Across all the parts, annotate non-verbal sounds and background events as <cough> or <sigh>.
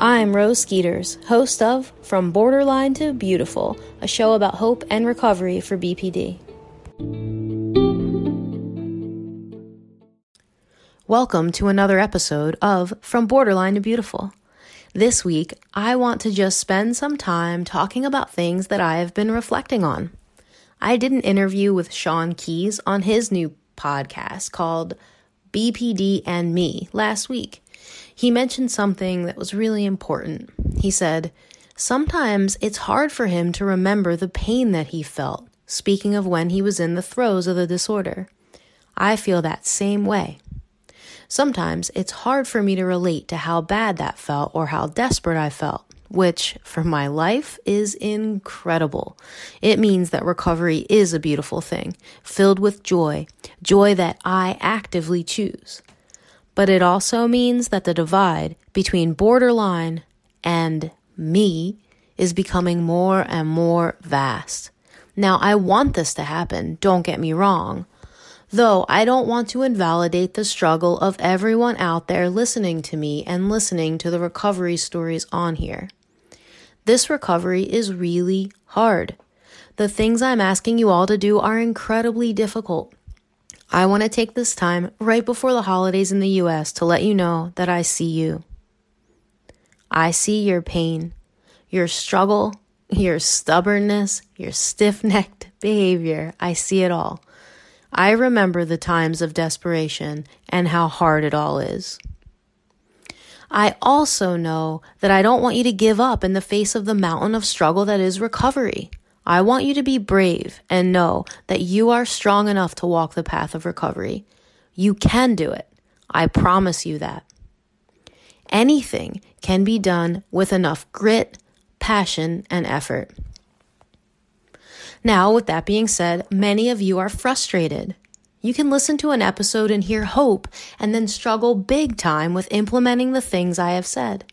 I'm Rose Skeeters, host of From Borderline to Beautiful, a show about hope and recovery for BPD. Welcome to another episode of From Borderline to Beautiful. This week, I want to just spend some time talking about things that I have been reflecting on. I did an interview with Sean Keys on his new podcast called BPD and Me last week. He mentioned something that was really important. He said, Sometimes it's hard for him to remember the pain that he felt, speaking of when he was in the throes of the disorder. I feel that same way. Sometimes it's hard for me to relate to how bad that felt or how desperate I felt, which for my life is incredible. It means that recovery is a beautiful thing, filled with joy, joy that I actively choose. But it also means that the divide between borderline and me is becoming more and more vast. Now, I want this to happen, don't get me wrong. Though I don't want to invalidate the struggle of everyone out there listening to me and listening to the recovery stories on here. This recovery is really hard. The things I'm asking you all to do are incredibly difficult. I want to take this time right before the holidays in the US to let you know that I see you. I see your pain, your struggle, your stubbornness, your stiff necked <laughs> behavior. I see it all. I remember the times of desperation and how hard it all is. I also know that I don't want you to give up in the face of the mountain of struggle that is recovery. I want you to be brave and know that you are strong enough to walk the path of recovery. You can do it. I promise you that. Anything can be done with enough grit, passion, and effort. Now, with that being said, many of you are frustrated. You can listen to an episode and hear hope and then struggle big time with implementing the things I have said.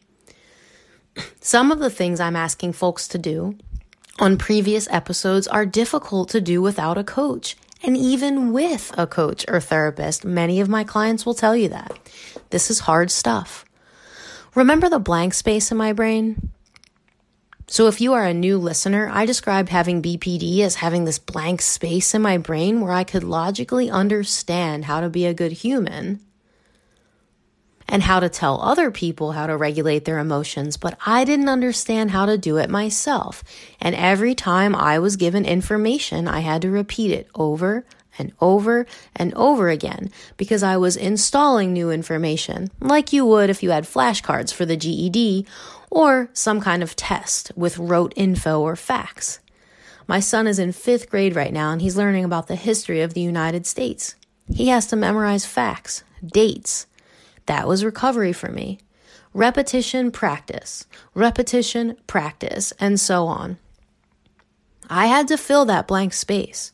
<clears throat> Some of the things I'm asking folks to do on previous episodes are difficult to do without a coach. And even with a coach or therapist, many of my clients will tell you that. This is hard stuff. Remember the blank space in my brain? So, if you are a new listener, I described having BPD as having this blank space in my brain where I could logically understand how to be a good human and how to tell other people how to regulate their emotions, but I didn't understand how to do it myself. And every time I was given information, I had to repeat it over and over and over again because I was installing new information, like you would if you had flashcards for the GED or some kind of test with rote info or facts. My son is in fifth grade right now and he's learning about the history of the United States. He has to memorize facts, dates, that was recovery for me. Repetition, practice, repetition, practice, and so on. I had to fill that blank space.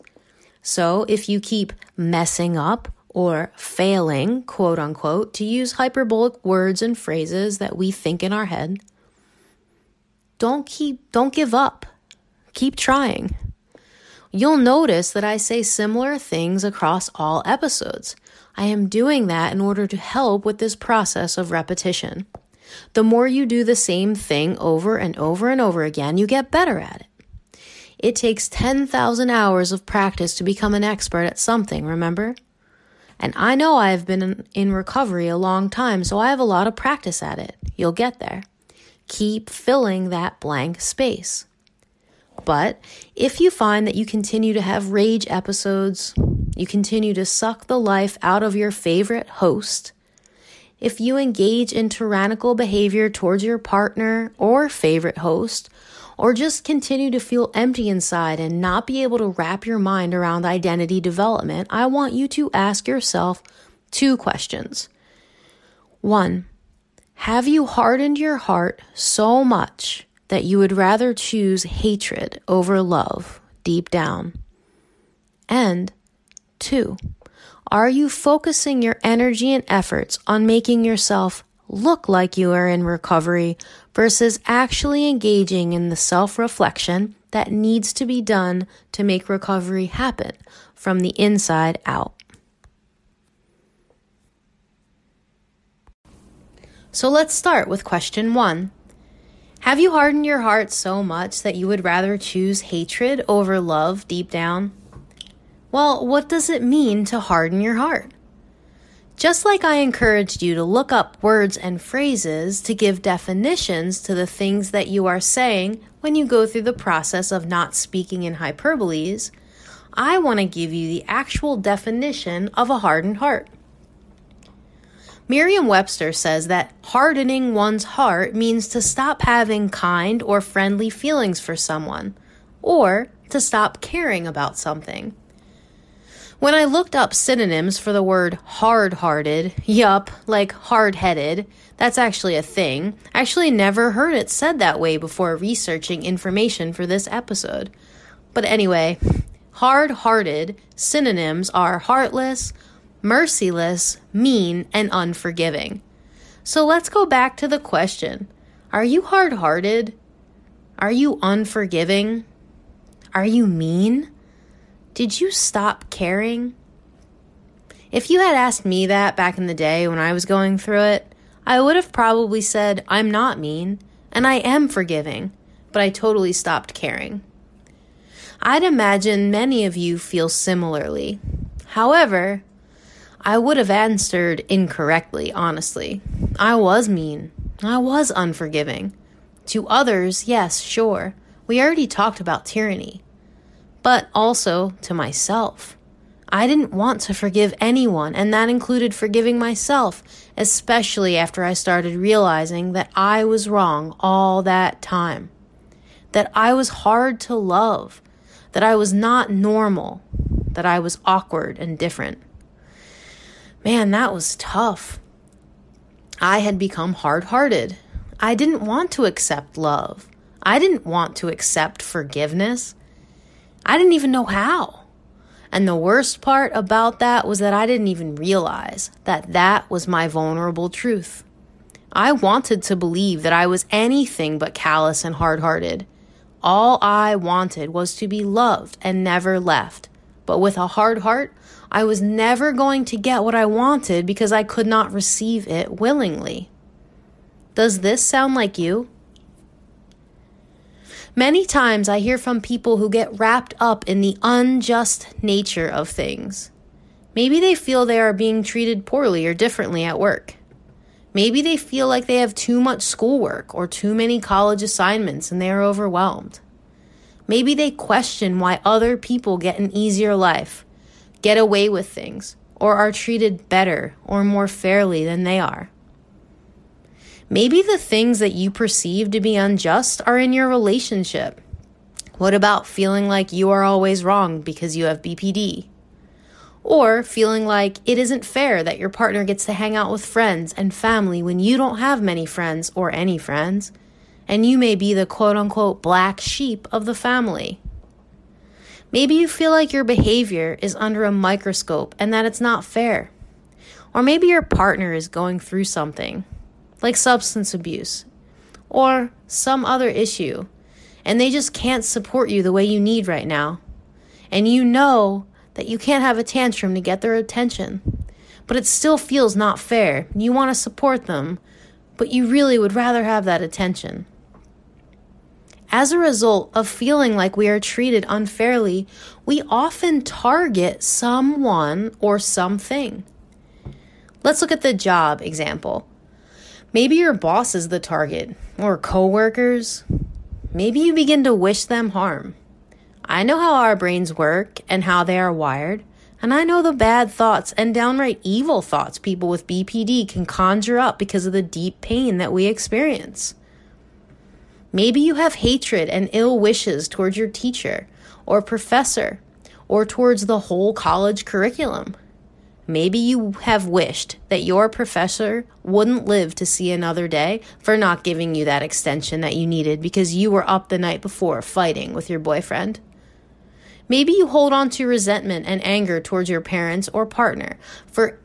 So if you keep messing up or failing, quote unquote, to use hyperbolic words and phrases that we think in our head, don't keep, don't give up. Keep trying. You'll notice that I say similar things across all episodes. I am doing that in order to help with this process of repetition. The more you do the same thing over and over and over again, you get better at it. It takes 10,000 hours of practice to become an expert at something, remember? And I know I've been in recovery a long time, so I have a lot of practice at it. You'll get there. Keep filling that blank space. But if you find that you continue to have rage episodes, you continue to suck the life out of your favorite host, if you engage in tyrannical behavior towards your partner or favorite host, or just continue to feel empty inside and not be able to wrap your mind around identity development, I want you to ask yourself two questions. One, have you hardened your heart so much that you would rather choose hatred over love deep down? And two, are you focusing your energy and efforts on making yourself look like you are in recovery versus actually engaging in the self reflection that needs to be done to make recovery happen from the inside out? So let's start with question one Have you hardened your heart so much that you would rather choose hatred over love deep down? Well, what does it mean to harden your heart? Just like I encouraged you to look up words and phrases to give definitions to the things that you are saying when you go through the process of not speaking in hyperboles, I want to give you the actual definition of a hardened heart. Merriam Webster says that hardening one's heart means to stop having kind or friendly feelings for someone, or to stop caring about something. When I looked up synonyms for the word hard hearted, yup, like hard headed, that's actually a thing. I actually never heard it said that way before researching information for this episode. But anyway, hard hearted synonyms are heartless, merciless, mean, and unforgiving. So let's go back to the question Are you hard hearted? Are you unforgiving? Are you mean? Did you stop caring? If you had asked me that back in the day when I was going through it, I would have probably said, I'm not mean, and I am forgiving, but I totally stopped caring. I'd imagine many of you feel similarly. However, I would have answered incorrectly, honestly. I was mean. I was unforgiving. To others, yes, sure. We already talked about tyranny. But also to myself. I didn't want to forgive anyone, and that included forgiving myself, especially after I started realizing that I was wrong all that time. That I was hard to love. That I was not normal. That I was awkward and different. Man, that was tough. I had become hard hearted. I didn't want to accept love. I didn't want to accept forgiveness. I didn't even know how. And the worst part about that was that I didn't even realize that that was my vulnerable truth. I wanted to believe that I was anything but callous and hard hearted. All I wanted was to be loved and never left. But with a hard heart, I was never going to get what I wanted because I could not receive it willingly. Does this sound like you? Many times I hear from people who get wrapped up in the unjust nature of things. Maybe they feel they are being treated poorly or differently at work. Maybe they feel like they have too much schoolwork or too many college assignments and they are overwhelmed. Maybe they question why other people get an easier life get away with things, or are treated better or more fairly than they are. Maybe the things that you perceive to be unjust are in your relationship. What about feeling like you are always wrong because you have BPD? Or feeling like it isn't fair that your partner gets to hang out with friends and family when you don't have many friends or any friends, and you may be the quote unquote black sheep of the family. Maybe you feel like your behavior is under a microscope and that it's not fair. Or maybe your partner is going through something, like substance abuse, or some other issue, and they just can't support you the way you need right now. And you know that you can't have a tantrum to get their attention, but it still feels not fair. You want to support them, but you really would rather have that attention. As a result of feeling like we are treated unfairly, we often target someone or something. Let's look at the job example. Maybe your boss is the target, or coworkers. Maybe you begin to wish them harm. I know how our brains work and how they are wired, and I know the bad thoughts and downright evil thoughts people with BPD can conjure up because of the deep pain that we experience. Maybe you have hatred and ill wishes towards your teacher or professor or towards the whole college curriculum. Maybe you have wished that your professor wouldn't live to see another day for not giving you that extension that you needed because you were up the night before fighting with your boyfriend. Maybe you hold on to resentment and anger towards your parents or partner for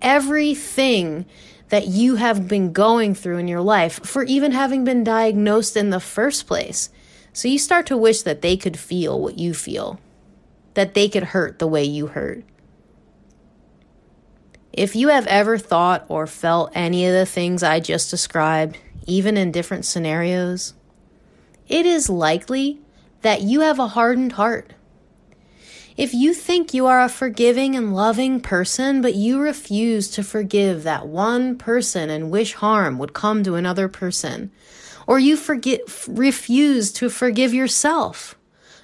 everything that you have been going through in your life for even having been diagnosed in the first place. So you start to wish that they could feel what you feel, that they could hurt the way you hurt. If you have ever thought or felt any of the things I just described, even in different scenarios, it is likely that you have a hardened heart. If you think you are a forgiving and loving person, but you refuse to forgive that one person and wish harm would come to another person, or you forget, refuse to forgive yourself,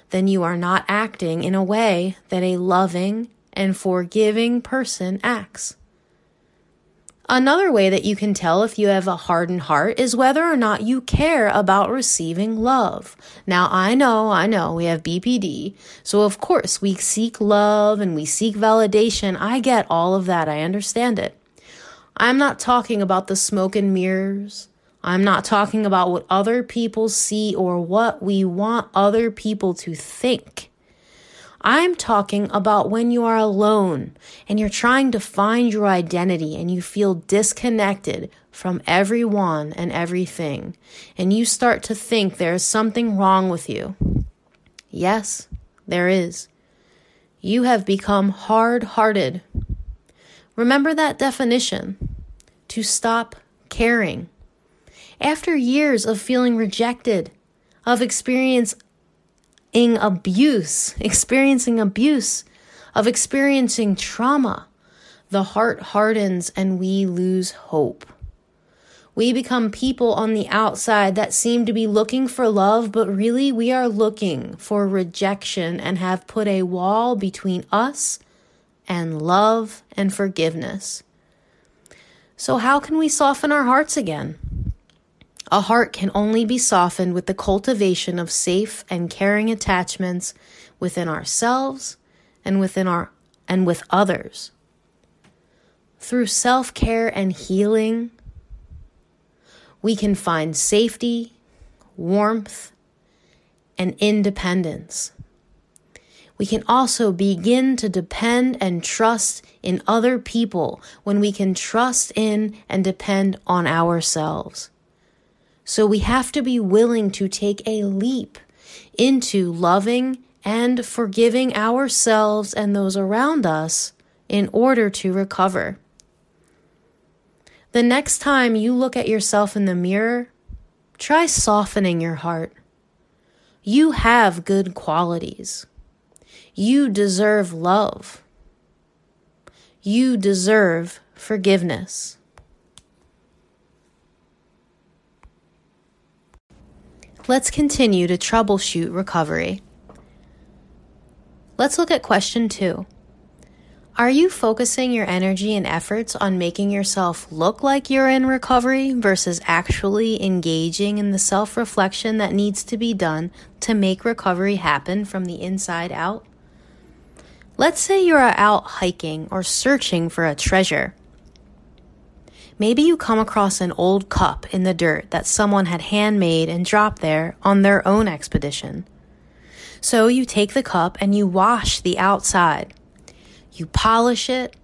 then you are not acting in a way that a loving and forgiving person acts. Another way that you can tell if you have a hardened heart is whether or not you care about receiving love. Now, I know, I know we have BPD. So of course we seek love and we seek validation. I get all of that. I understand it. I'm not talking about the smoke and mirrors. I'm not talking about what other people see or what we want other people to think. I'm talking about when you are alone and you're trying to find your identity and you feel disconnected from everyone and everything, and you start to think there is something wrong with you. Yes, there is. You have become hard hearted. Remember that definition to stop caring. After years of feeling rejected, of experience abuse, experiencing abuse, of experiencing trauma, the heart hardens and we lose hope. We become people on the outside that seem to be looking for love, but really we are looking for rejection and have put a wall between us and love and forgiveness. So, how can we soften our hearts again? A heart can only be softened with the cultivation of safe and caring attachments within ourselves and within our and with others. Through self-care and healing, we can find safety, warmth, and independence. We can also begin to depend and trust in other people when we can trust in and depend on ourselves. So we have to be willing to take a leap into loving and forgiving ourselves and those around us in order to recover. The next time you look at yourself in the mirror, try softening your heart. You have good qualities. You deserve love. You deserve forgiveness. Let's continue to troubleshoot recovery. Let's look at question two. Are you focusing your energy and efforts on making yourself look like you're in recovery versus actually engaging in the self reflection that needs to be done to make recovery happen from the inside out? Let's say you're out hiking or searching for a treasure. Maybe you come across an old cup in the dirt that someone had handmade and dropped there on their own expedition. So you take the cup and you wash the outside. You polish it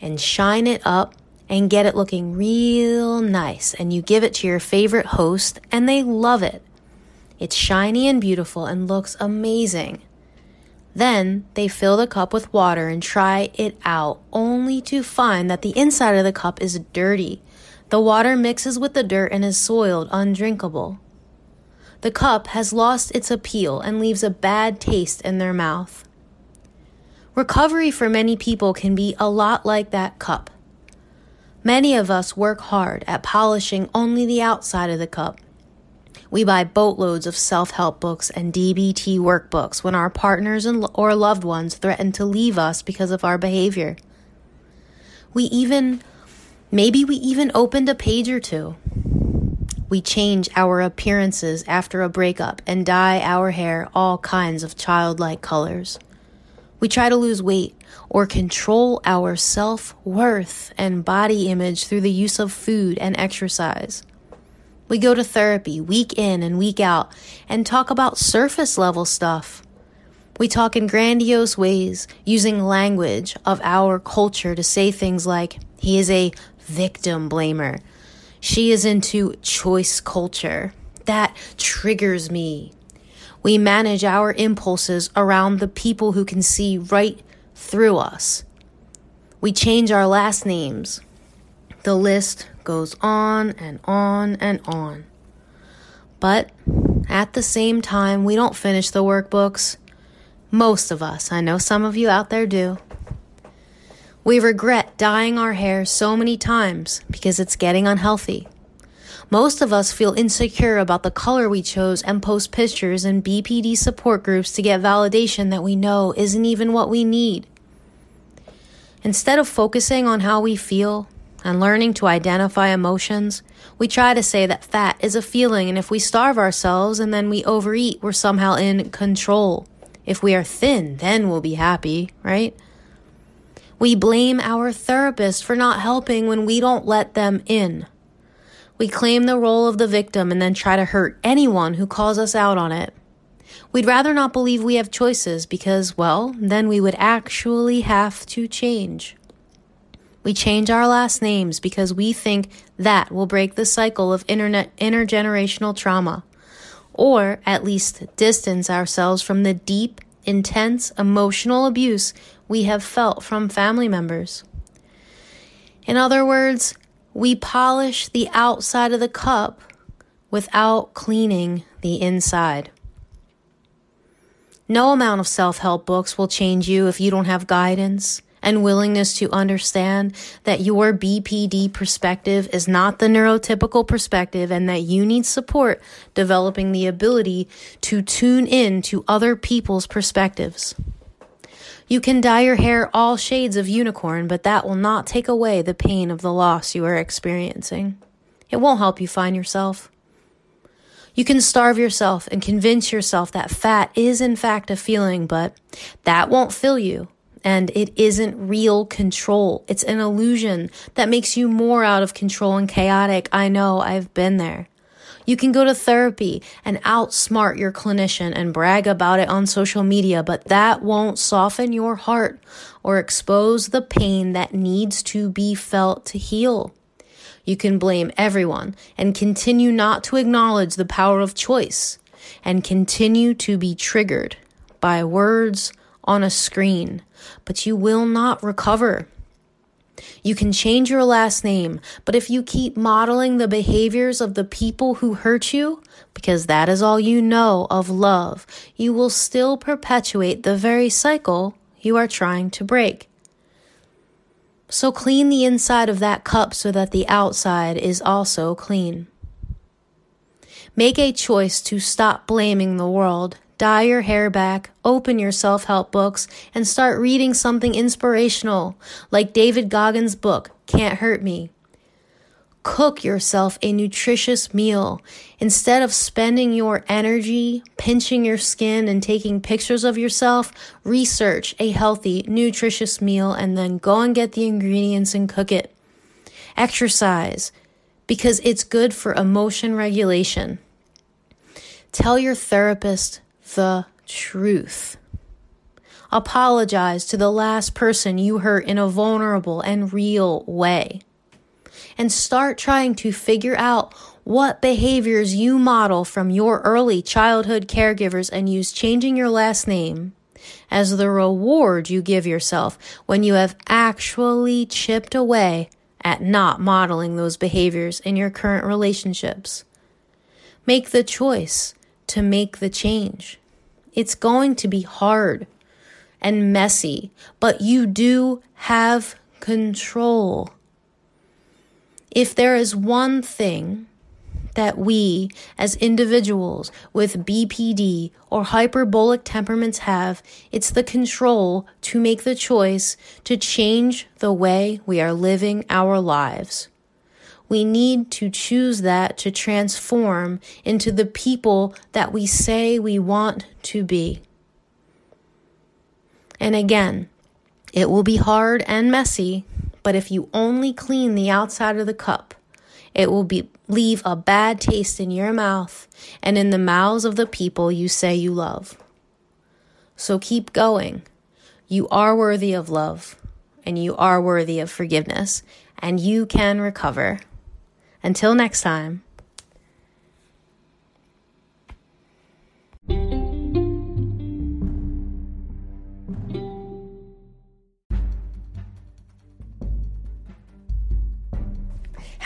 and shine it up and get it looking real nice and you give it to your favorite host and they love it. It's shiny and beautiful and looks amazing. Then they fill the cup with water and try it out, only to find that the inside of the cup is dirty. The water mixes with the dirt and is soiled, undrinkable. The cup has lost its appeal and leaves a bad taste in their mouth. Recovery for many people can be a lot like that cup. Many of us work hard at polishing only the outside of the cup we buy boatloads of self help books and DBT workbooks when our partners and, or loved ones threaten to leave us because of our behavior. We even, maybe we even opened a page or two. We change our appearances after a breakup and dye our hair all kinds of childlike colors. We try to lose weight or control our self worth and body image through the use of food and exercise. We go to therapy week in and week out and talk about surface level stuff. We talk in grandiose ways, using language of our culture to say things like, he is a victim blamer. She is into choice culture. That triggers me. We manage our impulses around the people who can see right through us. We change our last names The list goes on and on and on. But at the same time, we don't finish the workbooks. Most of us, I know some of you out there do. We regret dyeing our hair so many times because it's getting unhealthy. Most of us feel insecure about the color we chose and post pictures in BPD support groups to get validation that we know isn't even what we need. Instead of focusing on how we feel and learning to identify emotions, we try to say that fat is a feeling, and if we starve ourselves and then we overeat, we're somehow in control. If we are thin, then we'll be happy, right? We blame our therapist for not helping when we don't let them in. We claim the role of the victim and then try to hurt anyone who calls us out on it. We'd rather not believe we have choices because, well, then we would actually have to change. We change our last names because we think that will break the cycle of internet intergenerational trauma, or at least distance ourselves from the deep, intense emotional abuse we have felt from family members. In other words, we polish the outside of the cup without cleaning the inside. No amount of self help books will change you if you don't have guidance and willingness to understand that your BPD perspective is not the neurotypical perspective and that you need support developing the ability to tune in to other people's perspectives. You can dye your hair all shades of unicorn, but that will not take away the pain of the loss you are experiencing. It won't help you find yourself. You can starve yourself and convince yourself that fat is in fact a feeling, but that won't fill you. And it isn't real control. It's an illusion that makes you more out of control and chaotic. I know I've been there. You can go to therapy and outsmart your clinician and brag about it on social media, but that won't soften your heart or expose the pain that needs to be felt to heal. You can blame everyone and continue not to acknowledge the power of choice and continue to be triggered by words on a screen, but you will not recover. You can change your last name, but if you keep modeling the behaviors of the people who hurt you, because that is all you know of love, you will still perpetuate the very cycle you are trying to break. So clean the inside of that cup so that the outside is also clean. Make a choice to stop blaming the world dye your hair back, open your self help books, and start reading something inspirational, like David Goggins' book, Can't Hurt Me. Cook yourself a nutritious meal. Instead of spending your energy pinching your skin and taking pictures of yourself, research a healthy, nutritious meal and then go and get the ingredients and cook it. Exercise because it's good for emotion regulation. Tell your therapist the truth. Apologize to the last person you hurt in a vulnerable and real way. And start trying to figure out what behaviors you model from your early childhood caregivers and use changing your last name as the reward you give yourself when you have actually chipped away at not modeling those behaviors in your current relationships. Make the choice to make the change. It's going to be hard and messy, but you do have control. If there is one thing that we as individuals with BPD or hyperbolic temperaments have, it's the control to make the choice to change the way we are living our lives. We need to choose that to transform into the people that we say we want to be. And again, it will be hard and messy, but if you only clean the outside of the cup, it will be leave a bad taste in your mouth and in the mouths of the people you say you love. So keep going. You are worthy of love and you are worthy of forgiveness and you can recover. Until next time.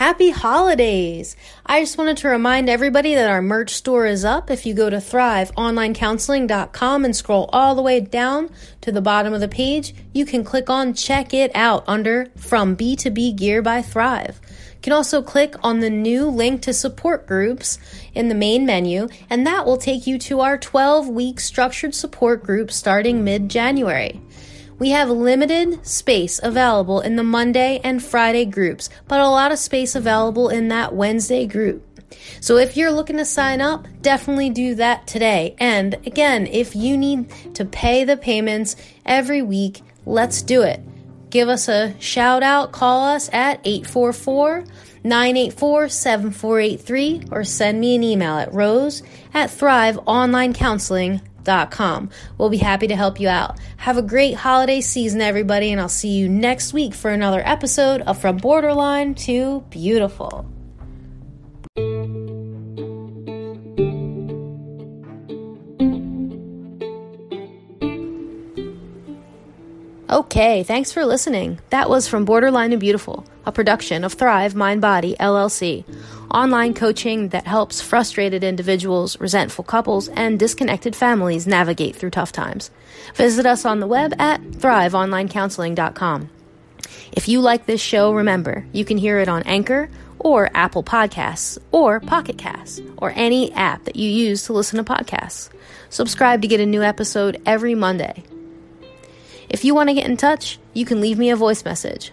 Happy holidays! I just wanted to remind everybody that our merch store is up. If you go to thriveonlinecounseling.com and scroll all the way down to the bottom of the page, you can click on check it out under From B2B Gear by Thrive. You can also click on the new link to support groups in the main menu, and that will take you to our 12 week structured support group starting mid January. We have limited space available in the Monday and Friday groups, but a lot of space available in that Wednesday group. So if you're looking to sign up, definitely do that today. And again, if you need to pay the payments every week, let's do it. Give us a shout out, call us at 844 984 7483, or send me an email at rose at thriveonlinecounseling.com Com. We'll be happy to help you out. Have a great holiday season, everybody, and I'll see you next week for another episode of From Borderline to Beautiful. Okay, thanks for listening. That was From Borderline to Beautiful, a production of Thrive Mind Body LLC, online coaching that helps frustrated individuals, resentful couples, and disconnected families navigate through tough times. Visit us on the web at thriveonlinecounseling.com. If you like this show, remember, you can hear it on Anchor or Apple Podcasts or Pocket Casts or any app that you use to listen to podcasts. Subscribe to get a new episode every Monday. If you want to get in touch, you can leave me a voice message.